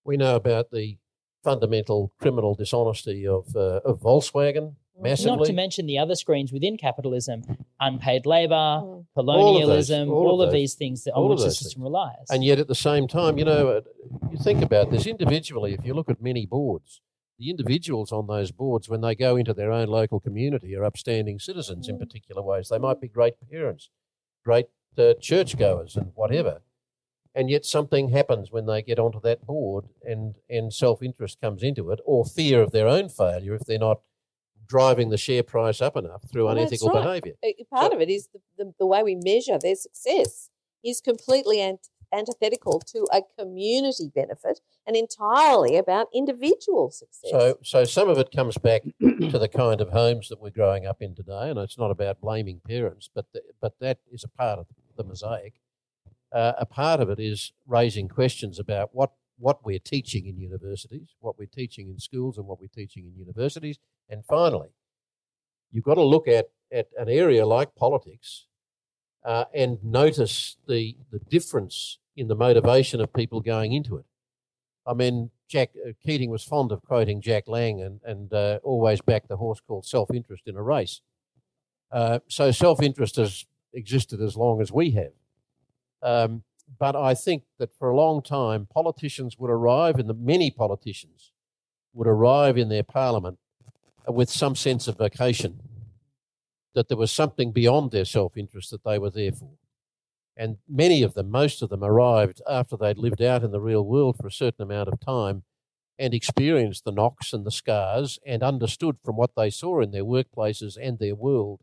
We know about the fundamental criminal dishonesty of uh, of Volkswagen massively. Not to mention the other screens within capitalism: unpaid labour, mm. colonialism, all of, all all of these things that on which the system things. relies. And yet, at the same time, you know, uh, you think about this individually. If you look at many boards, the individuals on those boards, when they go into their own local community, are upstanding citizens in mm. particular ways. They might be great parents, great uh, churchgoers, and whatever. And yet something happens when they get onto that board, and, and self interest comes into it, or fear of their own failure if they're not driving the share price up enough through well, unethical right. behaviour. Part so, of it is the, the, the, way we measure their success is completely ant- antithetical to a community benefit and entirely about individual success. So, so some of it comes back to the kind of homes that we're growing up in today, and it's not about blaming parents, but the, but that is a part of the mosaic. Uh, a part of it is raising questions about what what we're teaching in universities, what we're teaching in schools, and what we're teaching in universities, and finally, you've got to look at at an area like politics uh, and notice the, the difference in the motivation of people going into it. I mean, Jack uh, Keating was fond of quoting Jack Lang and, and uh, always backed the horse called self interest in a race. Uh, so self interest has existed as long as we have. Um, but I think that for a long time, politicians would arrive and the many politicians would arrive in their parliament with some sense of vocation, that there was something beyond their self interest that they were there for. And many of them, most of them, arrived after they'd lived out in the real world for a certain amount of time and experienced the knocks and the scars and understood from what they saw in their workplaces and their world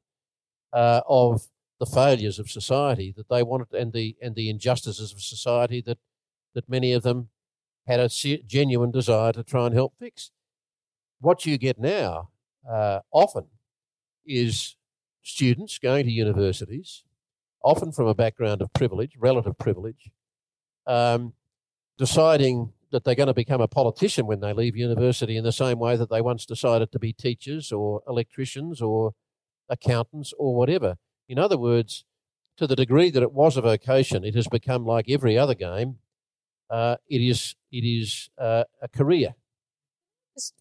uh, of the failures of society that they wanted and the and the injustices of society that that many of them had a genuine desire to try and help fix. What you get now uh, often is students going to universities often from a background of privilege, relative privilege, um, deciding that they're going to become a politician when they leave university in the same way that they once decided to be teachers or electricians or accountants or whatever. In other words, to the degree that it was a vocation, it has become like every other game. Uh, it is it is uh, a career. Just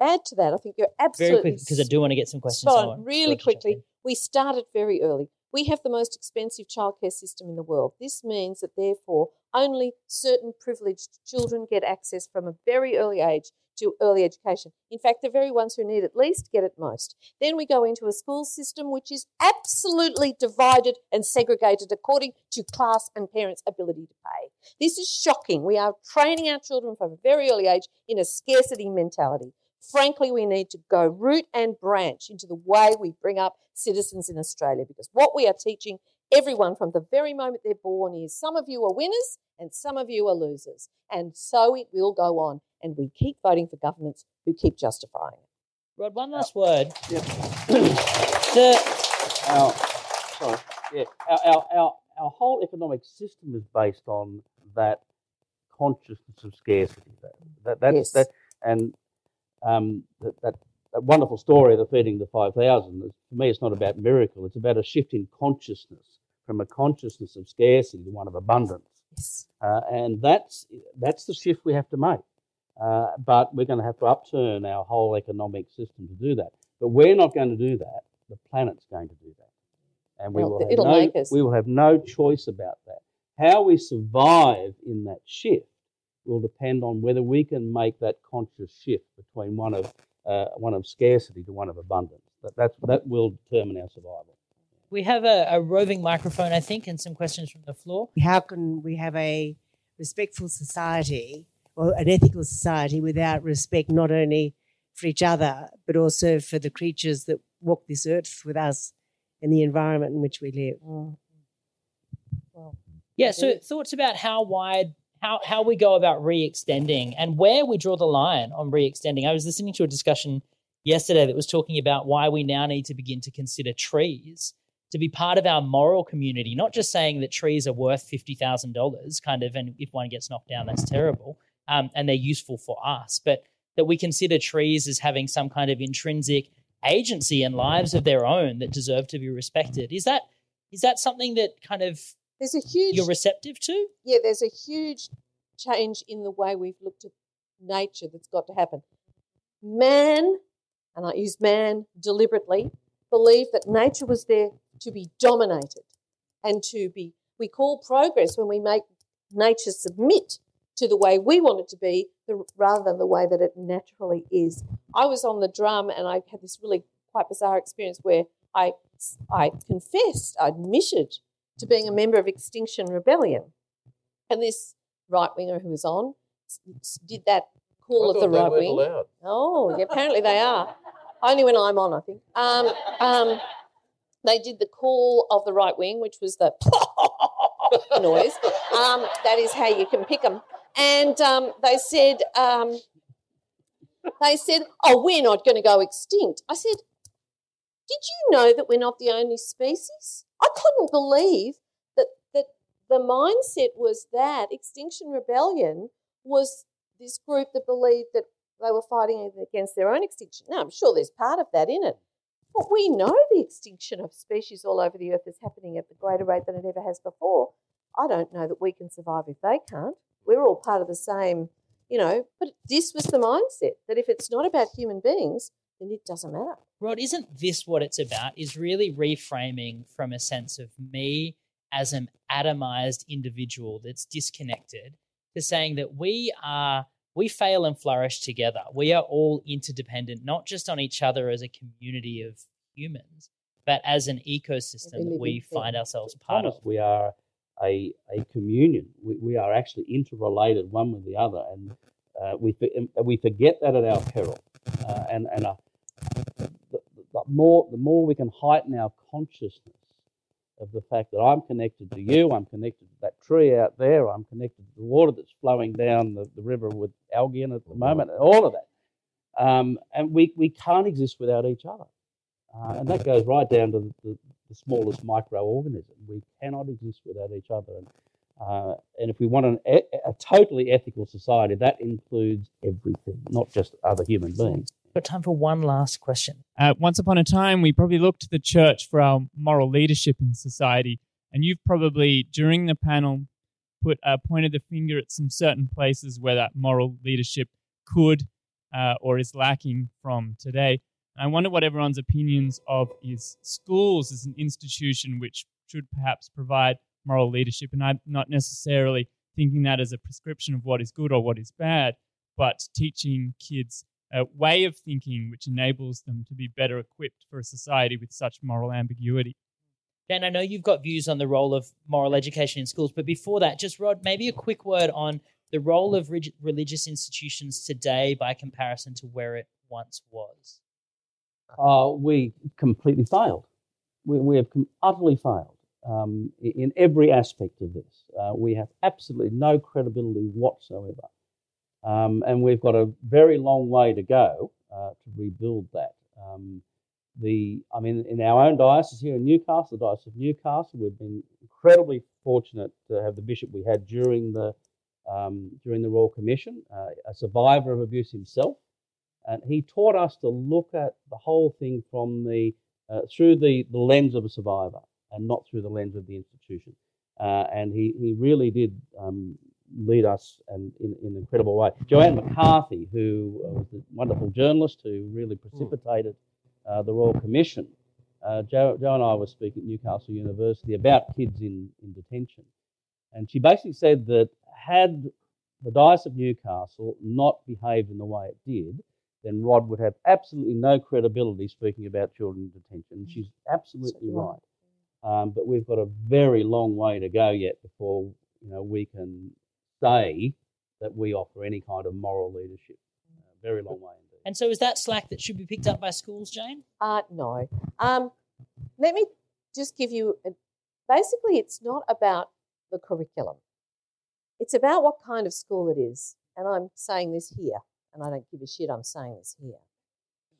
add to that, I think you're absolutely very quick because I do want to get some questions. on. Really quickly, we started very early. We have the most expensive childcare system in the world. This means that, therefore, only certain privileged children get access from a very early age to early education. In fact, the very ones who need it least get it most. Then we go into a school system which is absolutely divided and segregated according to class and parents' ability to pay. This is shocking. We are training our children from a very early age in a scarcity mentality. Frankly, we need to go root and branch into the way we bring up citizens in Australia because what we are teaching everyone from the very moment they're born is some of you are winners and some of you are losers. And so it will go on. And we keep voting for governments who keep justifying it. Rod, one last word. Yeah. the, our, sorry, yeah, our, our, our, our whole economic system is based on that consciousness of scarcity. That, that, that's, Yes. that, and um, that, that, that wonderful story of the feeding the 5,000, for me, it's not about miracle. It's about a shift in consciousness from a consciousness of scarcity to one of abundance. Yes. Uh, and that's, that's the shift we have to make. Uh, but we're going to have to upturn our whole economic system to do that. But we're not going to do that. The planet's going to do that. And we, Well, will, have no, we will have no choice about that. How we survive in that shift will depend on whether we can make that conscious shift between one of, uh, one of scarcity to one of abundance. That, that's, that will determine our survival. we have a, a roving microphone, I think, and some questions from the floor. how can we have a respectful society or an ethical society without respect not only for each other but also for the creatures that walk this earth with us and the environment in which we live Mm. Well, Yeah, so thoughts about how wide, how, how we go about re-extending and where we draw the line on re-extending. I was listening to a discussion yesterday that was talking about why we now need to begin to consider trees to be part of our moral community, not just saying that trees are worth $50,000 kind of, and if one gets knocked down, that's terrible, um, and they're useful for us, but that we consider trees as having some kind of intrinsic agency and lives of their own that deserve to be respected. Is that is that something that kind of There's a huge you're receptive to? yeah, there's a huge change in the way we've looked at nature that's got to happen. Man, and I use man deliberately, believed that nature was there to be dominated and to be, we call progress when we make nature submit to the way we want it to be the, rather than the way that it naturally is. I was on the drum and I had this really quite bizarre experience where I, I confessed, I admitted to being a member of Extinction Rebellion. And this right winger who was on did that call of the right wing. allowed. Oh, yeah, apparently they are. Only when I'm on, I think. Um, um, they did the call of the right wing, which was the noise. Um, that is how you can pick them. And um, they said, um, they said, oh, we're not going to go extinct. I said, did you know that we're not the only species? I couldn't believe that that the mindset was that Extinction Rebellion was this group that believed that they were fighting against their own extinction. Now, I'm sure there's part of that in it. But we know the extinction of species all over the earth is happening at a greater rate than it ever has before. I don't know that we can survive if they can't. We're all part of the same, you know. But this was the mindset that if it's not about human beings, then it doesn't matter. Rod, isn't this what it's about? Is really reframing from a sense of me as an atomized individual that's disconnected to saying that we are we fail and flourish together. We are all interdependent, not just on each other as a community of humans, but as an ecosystem that we find ourselves part of. We are a, a communion. We, we are actually interrelated one with the other, and uh, we we forget that at our peril. Uh, and and uh, the, the more the more we can heighten our consciousness of the fact that I'm connected to you, I'm connected to that tree out there, I'm connected to the water that's flowing down the, the river with algae in it at the moment, and all of that. Um, and we, we can't exist without each other. Uh, and that goes right down to the, the, the, smallest microorganism. We cannot exist without each other. And, uh, and if we want an, a, a totally ethical society, that includes everything, not just other human beings. Got time for one last question. Uh, once upon a time, we probably looked to the church for our moral leadership in society. And you've probably, during the panel, put uh, pointed the finger at some certain places where that moral leadership could uh, or is lacking from today. And I wonder what everyone's opinions of is schools as an institution which should perhaps provide moral leadership. And I'm not necessarily thinking that as a prescription of what is good or what is bad, but teaching kids a way of thinking which enables them to be better equipped for a society with such moral ambiguity. Dan, I know you've got views on the role of moral education in schools, but before that, just Rod, maybe a quick word on the role of religious institutions today by comparison to where it once was. Uh, we completely failed. We, we have utterly failed um, in every aspect of this. Uh, we have absolutely no credibility whatsoever. Um, and we've got a very long way to go uh, to rebuild that. Um, the, I mean, in our own diocese here in Newcastle, the Diocese of Newcastle, we've been incredibly fortunate to have the bishop we had during the um, during the Royal Commission, uh, a survivor of abuse himself, and he taught us to look at the whole thing from the uh, through the, the lens of a survivor and not through the lens of the institution. Uh, and he, he really did um, lead us and in, in an incredible way. Joanne McCarthy, who was a wonderful journalist who really precipitated uh, the Royal Commission. Uh, Joe, Joe, and I were speaking at Newcastle University about kids in, in detention. And she basically said that had the Diocese of Newcastle not behaved in the way it did, then Rod would have absolutely no credibility speaking about children in detention. She's absolutely right. Um, but we've got a very long way to go yet before you know we can say that we offer any kind of moral leadership. Uh, very long way indeed. And so, is that slack that should be picked up by schools, Jane? Uh, no. Um, let me just give you a, basically, it's not about the curriculum, it's about what kind of school it is. And I'm saying this here, and I don't give a shit, I'm saying this here.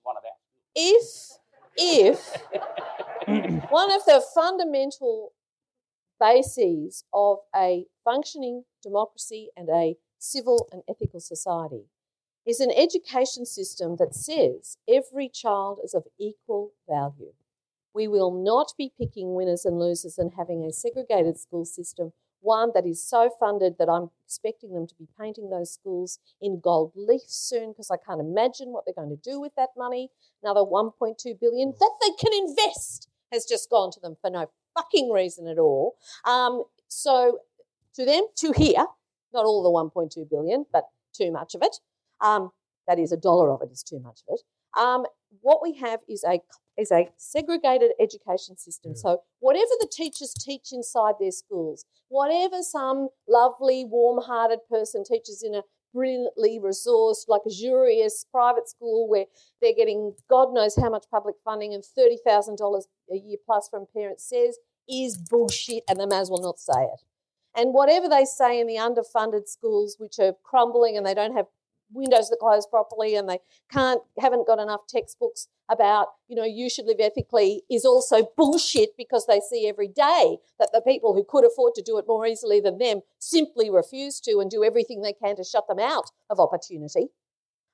One of our. If, if one of the fundamental bases of a functioning democracy and a civil and ethical society is an education system that says every child is of equal value. We will not be picking winners and losers and having a segregated school system, one that is so funded that I'm expecting them to be painting those schools in gold leaf soon because I can't imagine what they're going to do with that money. Another 1.2 billion that they can invest has just gone to them for no fucking reason at all. Um, so to them, to here, not all the 1.2 billion, but too much of it. Um, that is, a dollar of it is too much of it. Um, what we have is a is a segregated education system. Yeah. So whatever the teachers teach inside their schools, whatever some lovely, warm-hearted person teaches in a brilliantly resourced, like luxurious private school where they're getting God knows how much public funding and thirty thousand dollars a year plus from parents says is bullshit, and they may as well not say it. And whatever they say in the underfunded schools, which are crumbling and they don't have windows that close properly and they can't haven't got enough textbooks about you know you should live ethically is also bullshit because they see every day that the people who could afford to do it more easily than them simply refuse to and do everything they can to shut them out of opportunity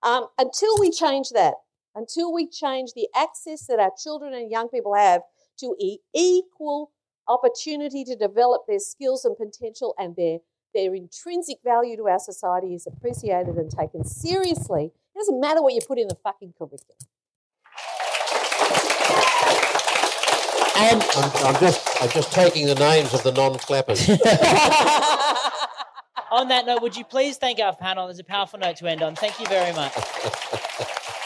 um, until we change that until we change the access that our children and young people have to equal opportunity to develop their skills and potential and their their intrinsic value to our society is appreciated and taken seriously. It doesn't matter what you put in the fucking curriculum. And I'm, I'm just I'm just taking the names of the non-clappers. On that note, would you please thank our panel? There's a powerful note to end on. Thank you very much.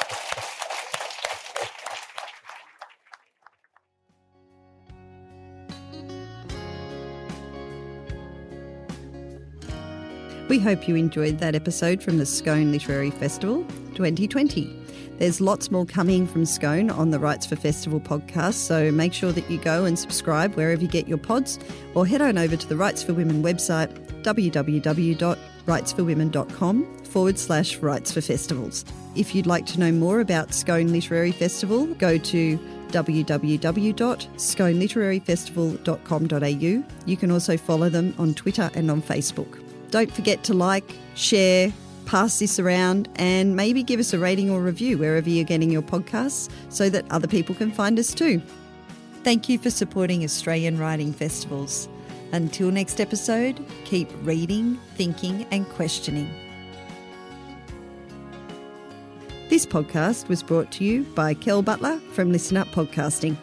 We hope you enjoyed that episode from the Scone Literary Festival 2020. There's lots more coming from Scone on the Writes4Festival podcast, so make sure that you go and subscribe wherever you get your pods or head on over to the Writes4Women website www.writes4women.com forward slash writes4festivals. If you'd like to know more about Scone Literary Festival, go to www.sconeliteraryfestival.com.au. You can also follow them on Twitter and on Facebook. Don't forget to like, share, pass this around, and maybe give us a rating or review wherever you're getting your podcasts so that other people can find us too. Thank you for supporting Australian writing festivals. Until next episode, keep reading, thinking, and questioning. This podcast was brought to you by Kel Butler from Listen Up Podcasting.